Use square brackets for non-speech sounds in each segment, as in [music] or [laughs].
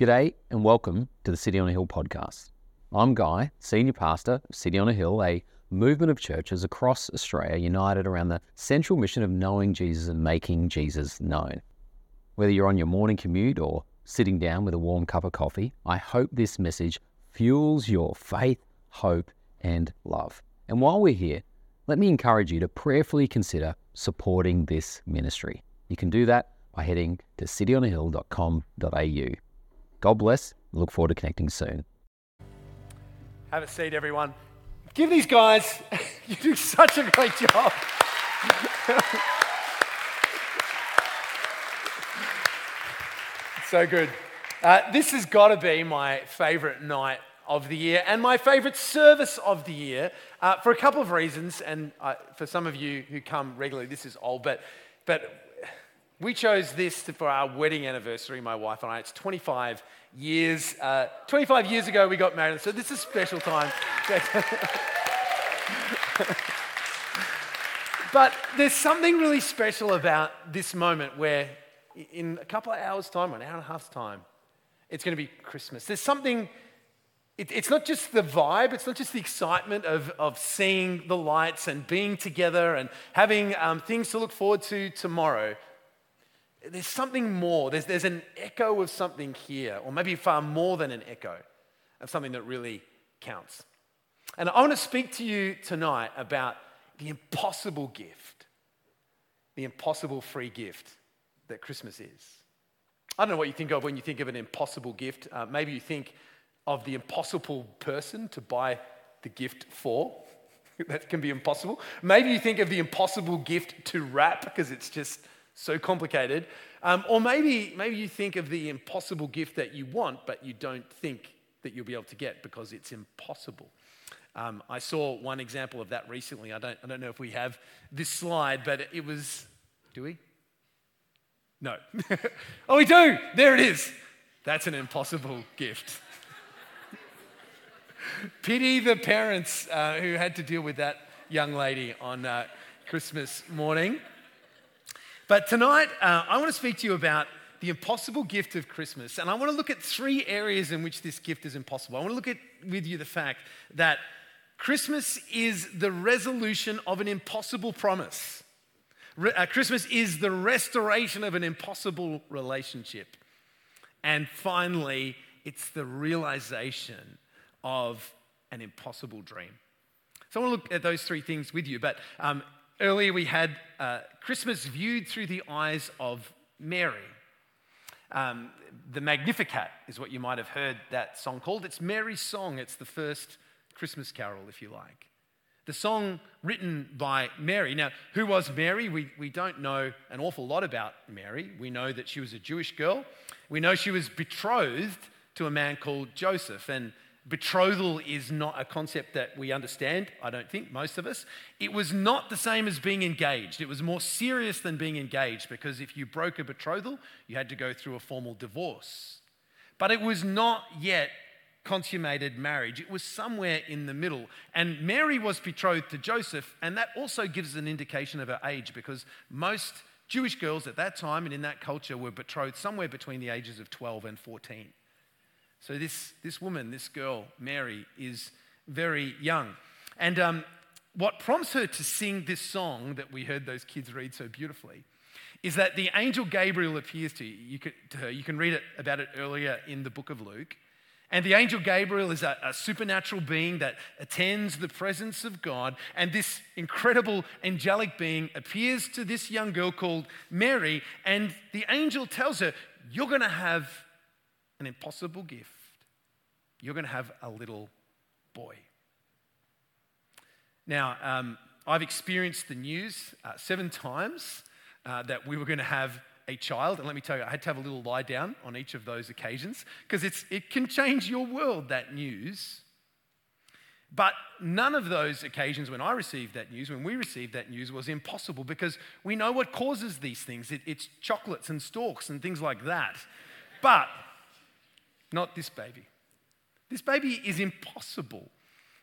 G'day and welcome to the City on a Hill podcast. I'm Guy, Senior Pastor of City on a Hill, a movement of churches across Australia united around the central mission of knowing Jesus and making Jesus known. Whether you're on your morning commute or sitting down with a warm cup of coffee, I hope this message fuels your faith, hope, and love. And while we're here, let me encourage you to prayerfully consider supporting this ministry. You can do that by heading to cityonahill.com.au. God bless. Look forward to connecting soon. Have a seat, everyone. Give these guys, [laughs] you do such a great job. [laughs] so good. Uh, this has got to be my favorite night of the year and my favorite service of the year uh, for a couple of reasons. And uh, for some of you who come regularly, this is old, but, but we chose this for our wedding anniversary, my wife and I. It's 25 years. Uh, 25 years ago, we got married, so this is a special time. [laughs] but there's something really special about this moment where, in a couple of hours' time, an hour and a half's time, it's going to be Christmas. There's something it, it's not just the vibe, it's not just the excitement of, of seeing the lights and being together and having um, things to look forward to tomorrow. There's something more. There's, there's an echo of something here, or maybe far more than an echo of something that really counts. And I want to speak to you tonight about the impossible gift, the impossible free gift that Christmas is. I don't know what you think of when you think of an impossible gift. Uh, maybe you think of the impossible person to buy the gift for. [laughs] that can be impossible. Maybe you think of the impossible gift to wrap because it's just so complicated. Um, or maybe, maybe you think of the impossible gift that you want, but you don't think that you'll be able to get because it's impossible. Um, I saw one example of that recently. I don't, I don't know if we have this slide, but it was. Do we? No. [laughs] oh, we do! There it is. That's an impossible gift. [laughs] Pity the parents uh, who had to deal with that young lady on uh, Christmas morning. But tonight, uh, I want to speak to you about the impossible gift of Christmas. And I want to look at three areas in which this gift is impossible. I want to look at with you the fact that Christmas is the resolution of an impossible promise. Re- uh, Christmas is the restoration of an impossible relationship. And finally, it's the realization of an impossible dream. So I want to look at those three things with you. But um, earlier we had uh, Christmas viewed through the eyes of Mary. Um, the Magnificat is what you might have heard that song called. It's Mary's song. It's the first Christmas carol, if you like. The song written by Mary. Now, who was Mary? We, we don't know an awful lot about Mary. We know that she was a Jewish girl. We know she was betrothed to a man called Joseph. And Betrothal is not a concept that we understand, I don't think, most of us. It was not the same as being engaged. It was more serious than being engaged because if you broke a betrothal, you had to go through a formal divorce. But it was not yet consummated marriage, it was somewhere in the middle. And Mary was betrothed to Joseph, and that also gives an indication of her age because most Jewish girls at that time and in that culture were betrothed somewhere between the ages of 12 and 14. So this, this woman, this girl, Mary, is very young. And um, what prompts her to sing this song that we heard those kids read so beautifully is that the angel Gabriel appears to, you, you could, to her. You can read it, about it earlier in the book of Luke. And the angel Gabriel is a, a, supernatural being that attends the presence of God. And this incredible angelic being appears to this young girl called Mary. And the angel tells her, You're going to have an impossible gift. You're going to have a little boy. Now, um, I've experienced the news uh, seven times uh, that we were going to have a child. And let me tell you, I had to have a little lie down on each of those occasions because it can change your world, that news. But none of those occasions when I received that news, when we received that news, was impossible because we know what causes these things. It, it's chocolates and storks and things like that. But not this baby. This baby is impossible.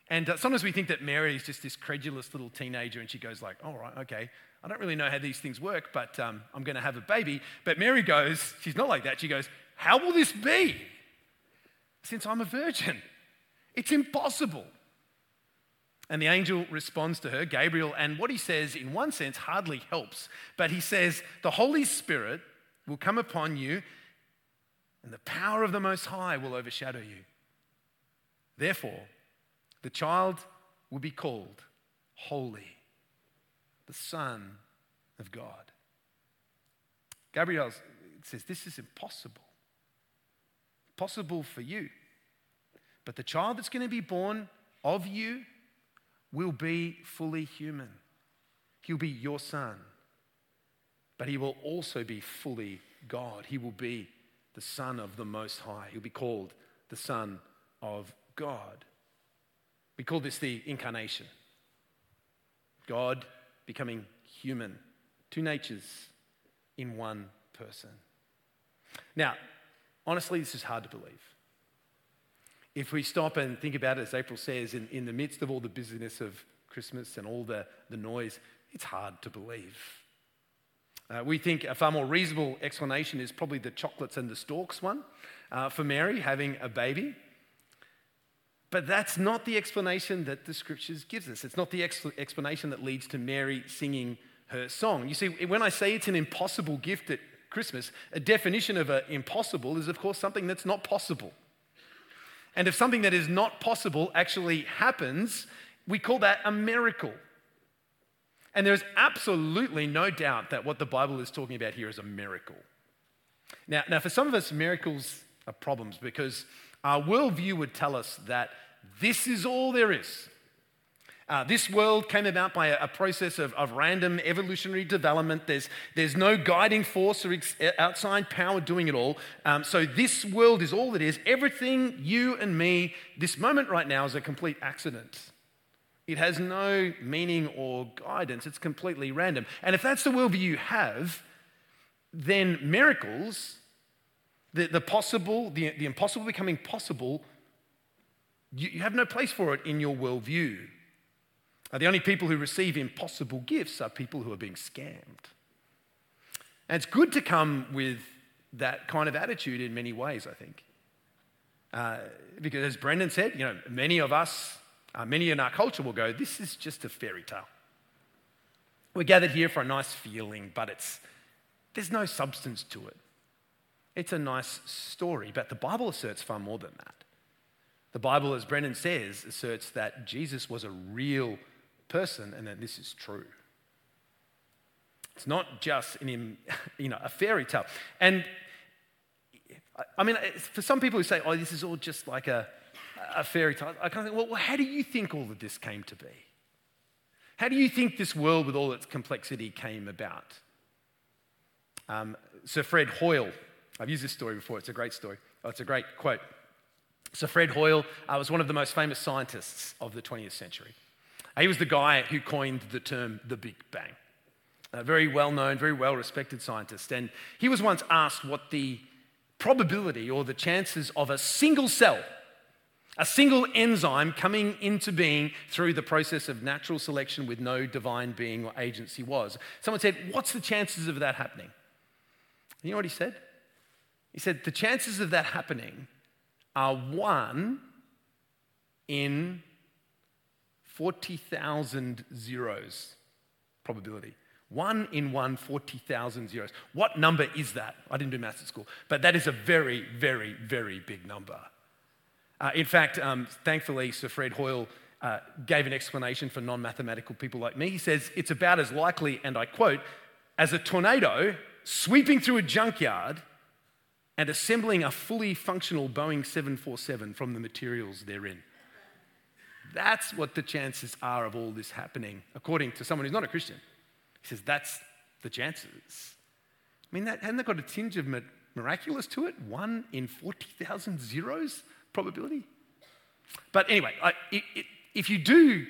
And uh, sometimes we think that Mary is just this credulous little teenager and she goes like, all right, okay, I don't really know how these things work, but um, I'm going to have a baby. But Mary goes, she's not like that. She goes, how will this be? since I'm a virgin. It's impossible. And the angel responds to her, Gabriel, and what he says, in one sense, hardly helps. But he says, The Holy Spirit will come upon you, and the power of the Most High will overshadow you. Therefore, the child will be called Holy, the Son of God. Gabriel says, This is impossible. Possible for you. But the child that's going to be born of you will be fully human. He'll be your son. But he will also be fully God. He will be the Son of the Most High. He'll be called the Son of God. We call this the incarnation. God becoming human, two natures in one person. Now, honestly, this is hard to believe. If we stop and think about it, as April says, in, in the midst of all the busyness of Christmas and all the, the noise, it's hard to believe. Uh, we think a far more reasonable explanation is probably the chocolates and the storks one uh, for Mary having a baby. But that's not the explanation that the scriptures gives us. It's not the ex- explanation that leads to Mary singing her song. You see, when I say it's an impossible gift at Christmas, a definition of an impossible is, of course, something that's not possible. And if something that is not possible actually happens, we call that a miracle. And there's absolutely no doubt that what the Bible is talking about here is a miracle. Now, now for some of us, miracles are problems because our worldview would tell us that this is all there is. Uh, this world came about by a, process of, of, random evolutionary development. There's, there's no guiding force or ex- outside power doing it all. Um, so, this world is all that is. Everything, you and me, this moment right now is a complete accident. It has no meaning or guidance, it's completely random. And if that's the worldview you have, then miracles, the, the possible, the, the impossible becoming possible, you, you have no place for it in your worldview. Uh, the only people who receive impossible gifts are people who are being scammed. And it's good to come with that kind of attitude in many ways, I think. Uh, because as Brendan said, you know, many of us uh, many in our culture will go, This is just a fairy tale. We're gathered here for a nice feeling, but it's, there's no substance to it. It's a nice story, but the Bible asserts far more than that. The Bible, as Brendan says, asserts that Jesus was a real person and that this is true. It's not just an, [laughs] you know, a fairy tale. And I mean, for some people who say, oh, this is all just like a, a fairy tale, I kind of think, well, how do you think all of this came to be? How do you think this world with all its complexity came about? Um, Sir Fred Hoyle, I've used this story before, it's a great story. Oh, it's a great quote. Sir Fred Hoyle uh, was one of the most famous scientists of the 20th century. Uh, he was the guy who coined the term the Big Bang. A very well known, very well respected scientist. And he was once asked what the probability or the chances of a single cell a single enzyme coming into being through the process of natural selection with no divine being or agency was. Someone said, What's the chances of that happening? You know what he said? He said, The chances of that happening are one in 40,000 zeros probability. One in one, 40,000 zeros. What number is that? I didn't do maths at school, but that is a very, very, very big number. Uh, in fact, um, thankfully, Sir Fred Hoyle uh, gave an explanation for non mathematical people like me. He says it's about as likely, and I quote, as a tornado sweeping through a junkyard and assembling a fully functional Boeing 747 from the materials therein. That's what the chances are of all this happening, according to someone who's not a Christian. He says that's the chances. I mean, that, hasn't that got a tinge of miraculous to it? One in 40,000 zeros? Probability. But anyway, I, it, it, if you do,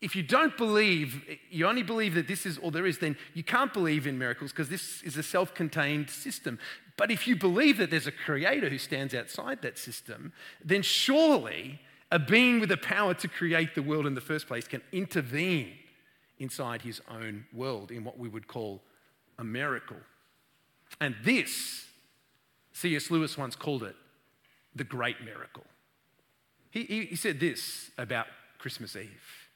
if you don't believe, you only believe that this is all there is, then you can't believe in miracles because this is a self contained system. But if you believe that there's a creator who stands outside that system, then surely a being with the power to create the world in the first place can intervene inside his own world in what we would call a miracle. And this, C.S. Lewis once called it, the great miracle. He, he, he said this about Christmas Eve.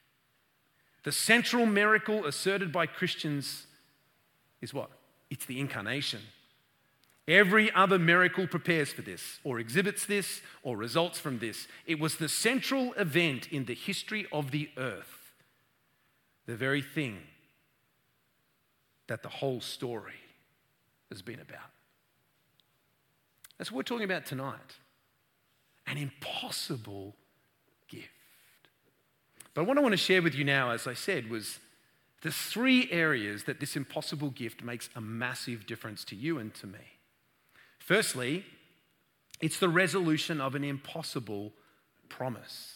The central miracle asserted by Christians is what? It's the incarnation. Every other miracle prepares for this, or exhibits this, or results from this. It was the central event in the history of the earth, the very thing that the whole story has been about. That's what we're talking about tonight an impossible gift. But what I want to share with you now, as I said, was the three areas that this impossible gift makes a massive difference to you and to me. Firstly, it's the resolution of an impossible promise.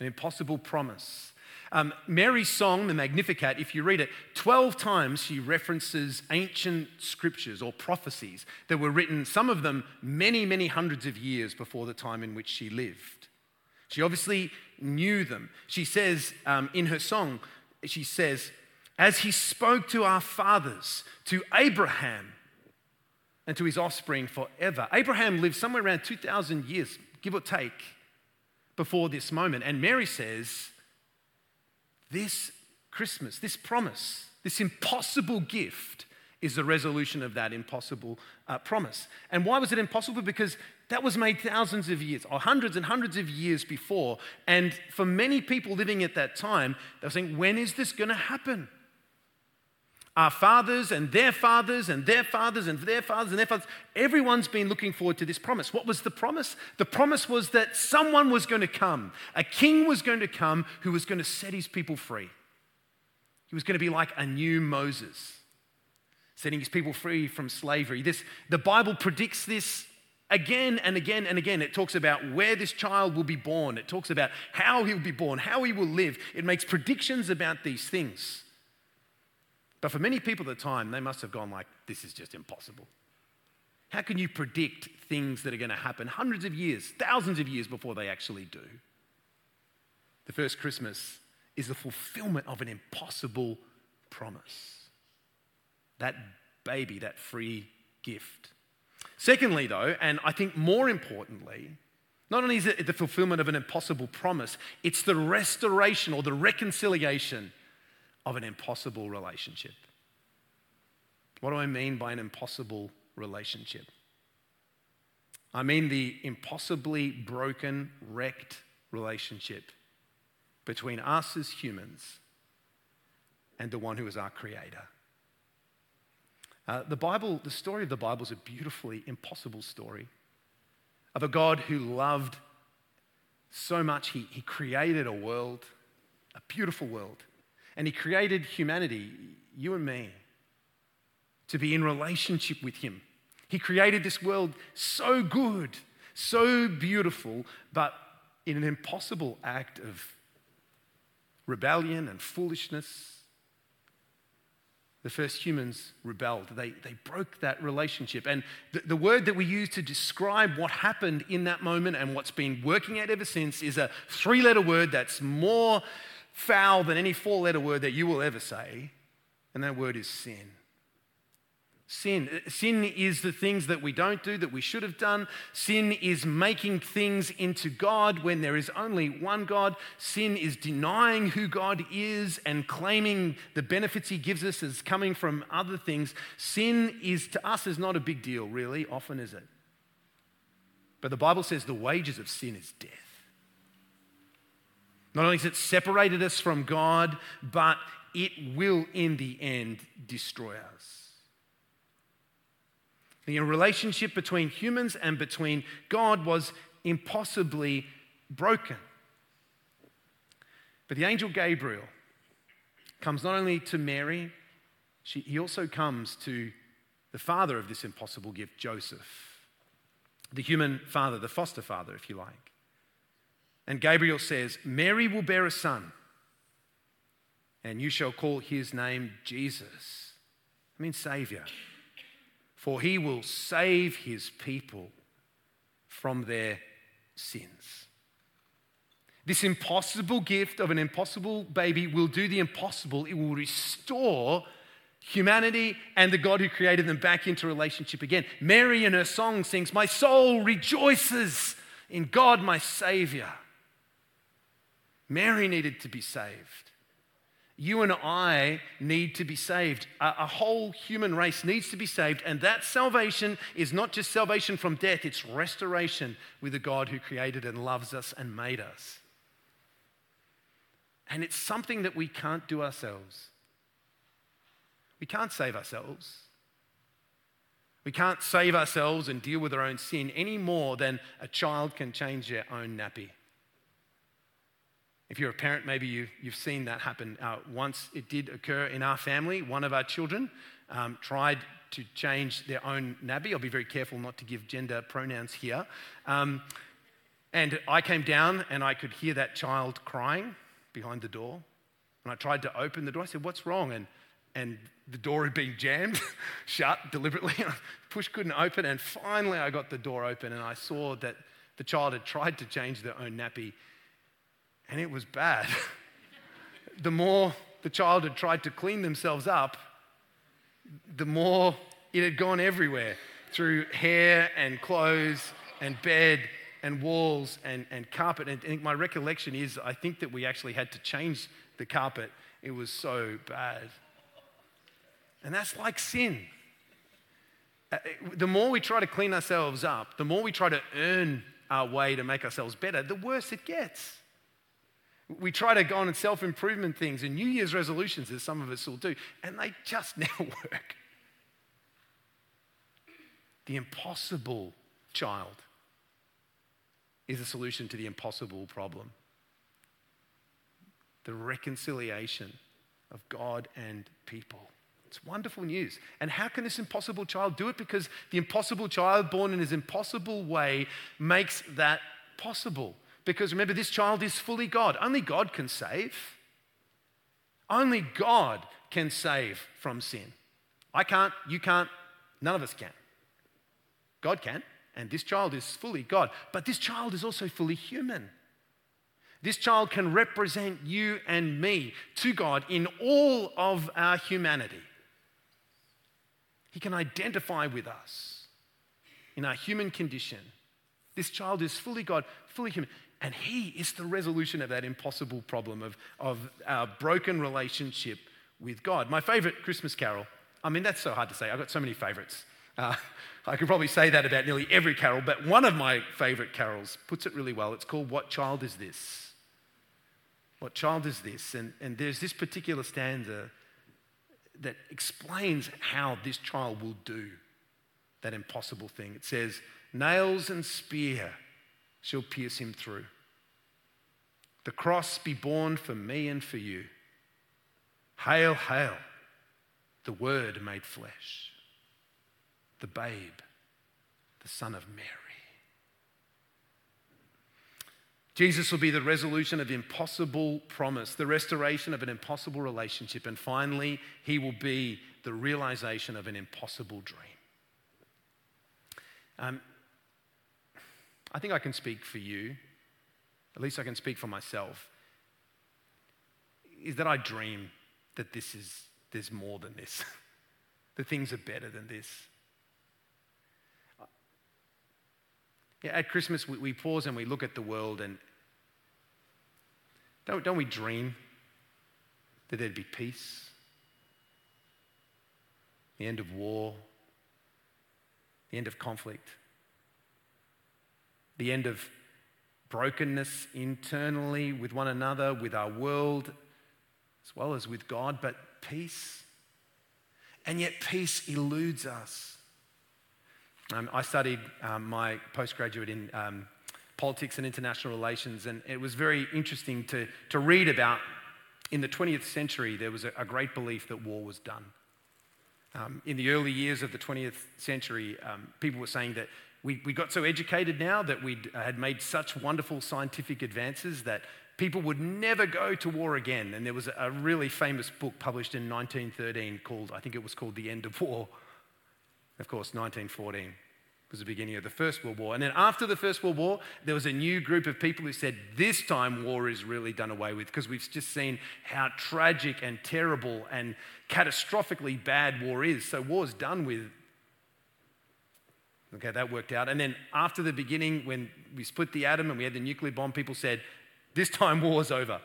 An impossible promise. Um, Mary's song, the Magnificat, if you read it, 12 times she references ancient scriptures or prophecies that were written, some of them many, many hundreds of years before the time in which she lived. She obviously knew them. She says um, in her song, she says, As he spoke to our fathers, to Abraham, and to his offspring forever. Abraham lived somewhere around 2,000 years, give or take, before this moment. And Mary says, this Christmas, this promise, this impossible gift is the resolution of that impossible uh, promise. And why was it impossible? Because that was made thousands of years, or hundreds and hundreds of years before. And for many people living at that time, they were saying, when is this going to happen? Our fathers and their fathers and their fathers and their fathers and their fathers, everyone's been looking forward to this promise. What was the promise? The promise was that someone was going to come, a king was going to come who was going to set his people free. He was going to be like a new Moses, setting his people free from slavery. This, the Bible predicts this again and again and again. It talks about where this child will be born, it talks about how he will be born, how he will live. It makes predictions about these things. But for many people at the time, they must have gone like, this is just impossible. How can you predict things that are going to happen hundreds of years, thousands of years before they actually do? The first Christmas is the fulfillment of an impossible promise. That baby, that free gift. Secondly, though, and I think more importantly, not only is it the fulfillment of an impossible promise, it's the restoration or the reconciliation of an impossible relationship. What do I mean by an impossible relationship? I mean the impossibly broken, wrecked relationship between us as humans and the one who is our creator. Uh, the Bible, the story of the Bible is a beautifully impossible story of a God who loved so much, he, he created a world, a beautiful world and He created humanity, you and me, to be in relationship with Him. He created this world so good, so beautiful, but in an impossible act of rebellion and foolishness. The first humans rebelled. They, they broke that relationship. And the, the word that we use to describe what happened in that moment and what's been working out ever since is a three letter word that's more foul than any four letter word that you will ever say, and that word is sin. Sin. Sin is the things that we don't do that we should have done. Sin is making things into God when there is only one God. Sin is denying who God is and claiming the benefits He gives us as coming from other things. Sin is to us is not a big deal, really. Often is it? But the Bible says the wages of sin is death. Not only has it separated us from God, but it will in the end destroy us. The relationship between humans and between God was impossibly broken. But the angel Gabriel comes not only to Mary, she, he also comes to the father of this impossible gift, Joseph, the human father, the foster father, if you like. And Gabriel says, Mary will bear a son, and you shall call his name Jesus. I mean, Savior. For he will save his people from their sins. This impossible gift of an impossible baby will do the impossible. It will restore humanity and the God who created them back into relationship again. Mary in her song sings, My soul rejoices in God, my Savior. Mary needed to be saved. You and I need to be saved. A, whole human race needs to be saved. And that salvation is not just salvation from death, it's restoration with the God who created and loves us and made us. And it's something that we can't do ourselves. We can't save ourselves. We can't save ourselves and deal with our own sin any more than a child can change their own nappy. If you're a parent, maybe you, have seen that happen. Uh, once it did occur in our family, one of our children um, tried to change their own nappy. I'll be very careful not to give gender pronouns here. Um, and I came down and I could hear that child crying behind the door. And I tried to open the door. I said, What's wrong? And, and the door had been jammed [laughs] shut deliberately. Push couldn't open. And finally, I got the door open and I saw that the child had tried to change their own nappy and it was bad. [laughs] the more the child had tried to clean themselves up, the more it had gone everywhere through hair and clothes and bed and walls and, and carpet. And, and my recollection is I think that we actually had to change the carpet. It was so bad. And that's like sin. Uh, the more we try to clean ourselves up, the more we try to earn our way to make ourselves better, the worse it gets. We try to go on and self improvement things and New Year's resolutions, as some of us will do, and they just [laughs] never work. The impossible child is a solution to the impossible problem the reconciliation of God and people. It's wonderful news. And how can this impossible child do it? Because the impossible child, born in his impossible way, makes that possible. Because remember, this child is fully God. Only God can save. Only God can save from sin. I can't, you can't, none of us can. God can, and this child is fully God. But this child is also fully human. This child can represent you and me to God in all of our humanity. He can identify with us in our human condition. This child is fully God, fully human. And He is the resolution of that impossible problem of, of our broken relationship with God. My favorite Christmas carol, I mean, that's so hard to say. I've got so many favorites. Uh, [laughs] I could probably say that about nearly every carol, but one of my favorite carols puts it really well. It's called What Child Is This? What Child Is This? And, and there's this particular stanza that explains how this child will do that impossible thing. It says, Nails and spear shall pierce him through. The cross be borne for me and for you. Hail, hail, the Word made flesh, the babe, the Son of Mary. Jesus will be the resolution of impossible promise, the restoration of an impossible relationship, and finally, he will be the realization of an impossible dream. Um, I think I can speak for you, at least I can speak for myself, is that I dream that this is, there's more than this, [laughs] that things are better than this. Yeah, at Christmas, we, we pause and we look at the world, and don't, don't we dream that there'd be peace, the end of war, the end of conflict? The end of brokenness internally with one another, with our world, as well as with God, but peace. And yet, peace eludes us. Um, I studied um, my postgraduate in um, politics and international relations, and it was very interesting to, to read about in the 20th century, there was a, a great belief that war was done. Um, in the early years of the 20th century, um, people were saying that we, we got so educated now that we uh, had made such wonderful scientific advances that people would never go to war again. And there was a really famous book published in 1913 called, I think it was called The End of War. Of course, 1914 was the beginning of the First World War. And then after the First World War, there was a new group of people who said, this time war is really done away with because we've just seen how tragic and terrible and catastrophically bad war is. So war's done with. Okay, that worked out. And then after the beginning, when we split the atom and we had the nuclear bomb, people said, this time war's over.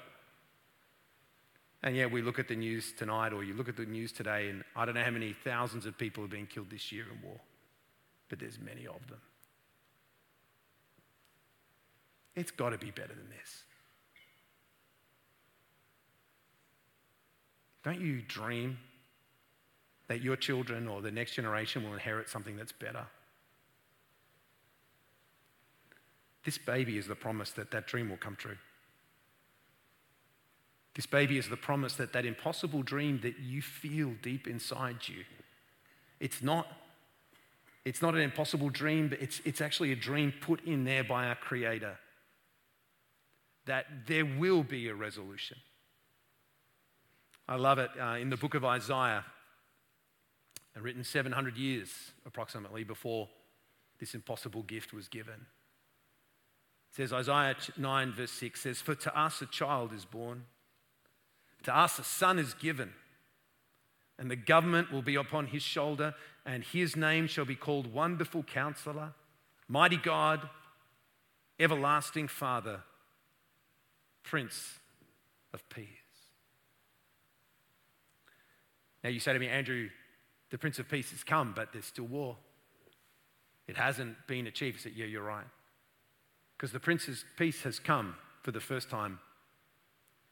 And yet we look at the news tonight, or you look at the news today, and I don't know how many thousands of people have been killed this year in war but there's many of them. It's got to be better than this. Don't you dream that your children or the next generation will inherit something that's better? This baby is the promise that that dream will come true. This baby is the promise that that impossible dream that you feel deep inside you, it's not it's not an impossible dream, but it's, it's actually a dream put in there by our Creator that there will be a resolution. I love it uh, in the book of Isaiah, written 700 years approximately before this impossible gift was given. It says, Isaiah 9, verse 6 says, For to us a child is born, to us a son is given and the government will be upon his shoulder, and his name shall be called Wonderful Counselor, Mighty God, Everlasting Father, Prince of Peace. Now you say to me, Andrew, the Prince of Peace has come, but there's still war. It hasn't been achieved. Said, yeah, you're right. Because the Prince's Peace has come for the first time.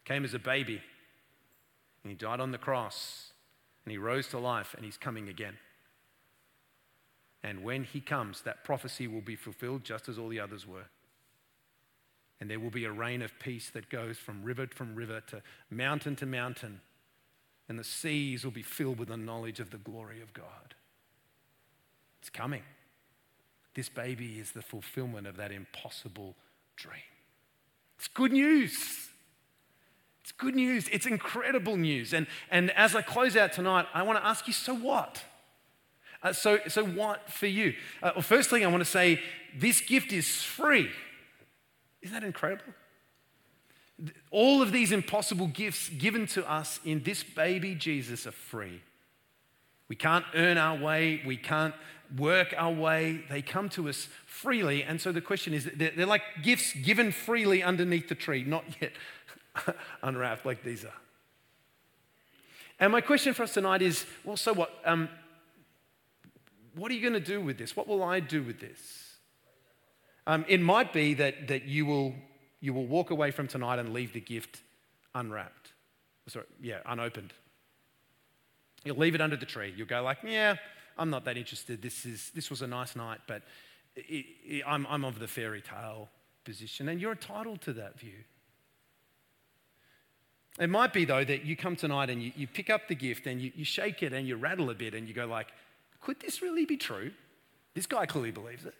Came as a baby, and he died on the cross and he rose to life and he's coming again. And when he comes, that prophecy will be fulfilled just as all the others were. And there will be a reign of peace that goes from river from river to mountain to mountain. And the seas will be filled with the knowledge of the glory of God. It's coming. This baby is the fulfillment of that impossible dream. It's good news. It's good news. It's incredible news. And, and as I close out tonight, I want to ask you so what? Uh, so, so what for you? Uh, well, firstly, I want to say this gift is free. Isn't that incredible? All of these impossible gifts given to us in this baby Jesus are free. We can't earn our way, we can't work our way. They come to us freely. And so the question is they're, like gifts given freely underneath the tree, not yet [laughs] unwrapped like these are. And my question for us tonight is well, so what? Um, what are you going to do with this? What will I do with this? Um, it might be that, that you, will, you will walk away from tonight and leave the gift unwrapped. Sorry, yeah, unopened. You'll leave it under the tree. You'll go like, yeah, I'm not that interested. This, is, this was a nice night, but it, it, I'm, I'm of the fairy tale position. And you're entitled to that view. It might be, though, that you come tonight and you, you pick up the gift and you, you shake it and you rattle a bit and you go like, could this really be true? This guy clearly believes it.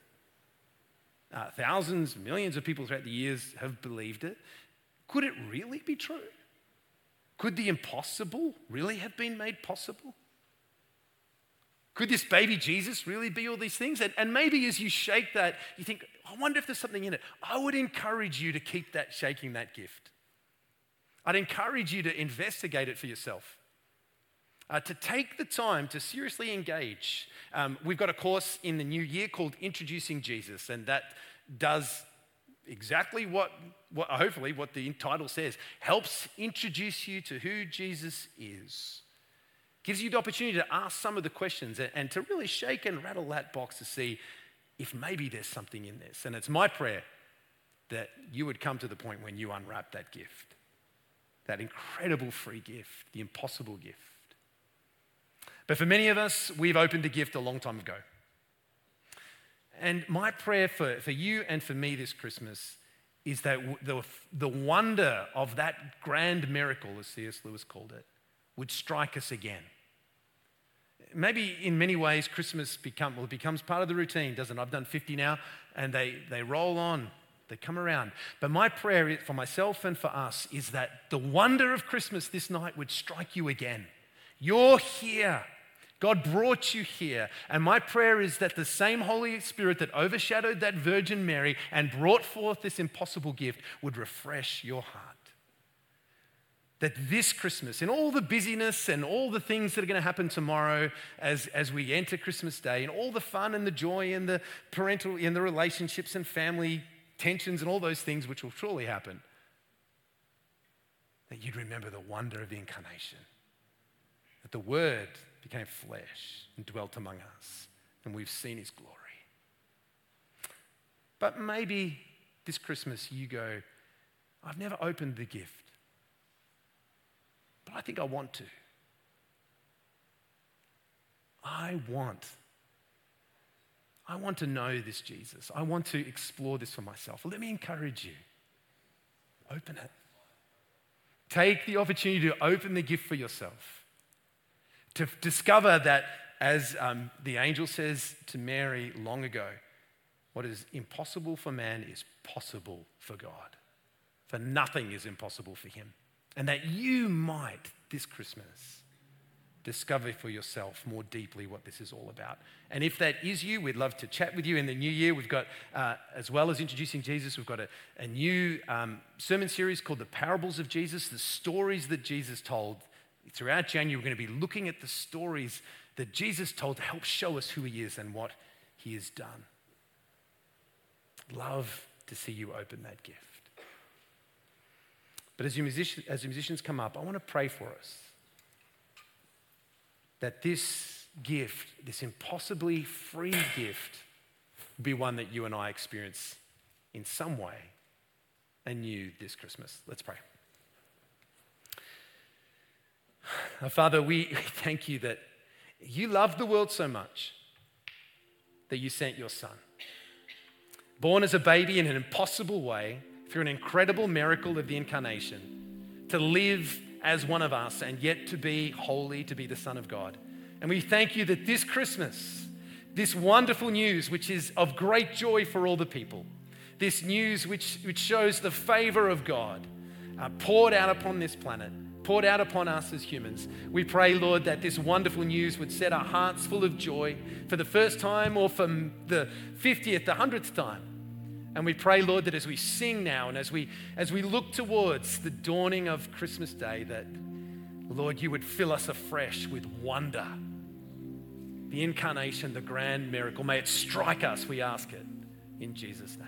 Uh, thousands, millions of people throughout the years have believed it. Could it really be true? Could the impossible really have been made possible? Could this baby Jesus really be all these things? And, and maybe as you shake that, you think, I wonder if there's something in it. I would encourage you to keep that shaking that gift. I'd encourage you to investigate it for yourself. Uh, to take the time to seriously engage. Um, we've got a course in the new year called Introducing Jesus, and that does exactly what, what hopefully, what the title says helps introduce you to who Jesus is. Gives you the opportunity to ask some of the questions and, and to really shake and rattle that box to see if maybe there's something in this. And it's my prayer that you would come to the point when you unwrap that gift that incredible free gift, the impossible gift. But for many of us, we've opened the gift a long time ago. And my prayer for, for you and for me this Christmas is that the, the wonder of that grand miracle, as C.S. Lewis called it, would strike us again. Maybe in many ways, Christmas become, well, it becomes part of the routine, doesn't it? I've done 50 now, and they, they roll on they come around. But my prayer for myself and for us is that the wonder of Christmas this night would strike you again. You're here. God brought you here. And my prayer is that the same Holy Spirit that overshadowed that Virgin Mary and brought forth this impossible gift would refresh your heart. That this Christmas, in all the busyness and all the things that are going to happen tomorrow as, as we enter Christmas Day, and all the fun and the joy and the parental, in the relationships and family tensions and all those things which will surely happen, that you'd remember the wonder of the incarnation. That the Word became flesh and dwelt among us, and we've seen his glory. But maybe this Christmas you go, I've never opened the gift, but I think I want to. I want. I want to know this Jesus. I want to explore this for myself. Let me encourage you. Open it. Take the opportunity to open the gift for yourself to discover that, as um, the angel says to Mary long ago, what is impossible for man is possible for God. For nothing is impossible for him. And that you might, this Christmas, discover for yourself more deeply what this is all about. And if that is you, we'd love to chat with you in the new year. We've got, uh, as well as introducing Jesus, we've got a, a new um, sermon series called The Parables of Jesus, the stories that Jesus told Throughout January, we're going to be looking at the stories that Jesus told to help show us who he is and what he has done. Love to see you open that gift. But as, musician, as musicians come up, I want to pray for us that this gift, this impossibly free gift, be one that you and I experience in some way anew this Christmas. Let's pray. Father, [laughs] we thank you that you love the world so much that you sent your son. Born as a baby in an impossible way, through an incredible miracle of the incarnation, to live as one of us and yet to be holy, to be the Son of God. And we thank you that this Christmas, this wonderful news, which is of great joy for all the people, this news which, which shows the favor of God uh, poured out upon this planet, poured out upon us as humans. We pray, Lord, that this wonderful news would set our hearts full of joy for the first time or for the 50th, the 100th time. And we pray, Lord, that as we sing now and as we, as we look towards the dawning of Christmas Day, that, Lord, you would fill us afresh with wonder. The incarnation, the grand miracle, may it strike us, we ask it in Jesus' name.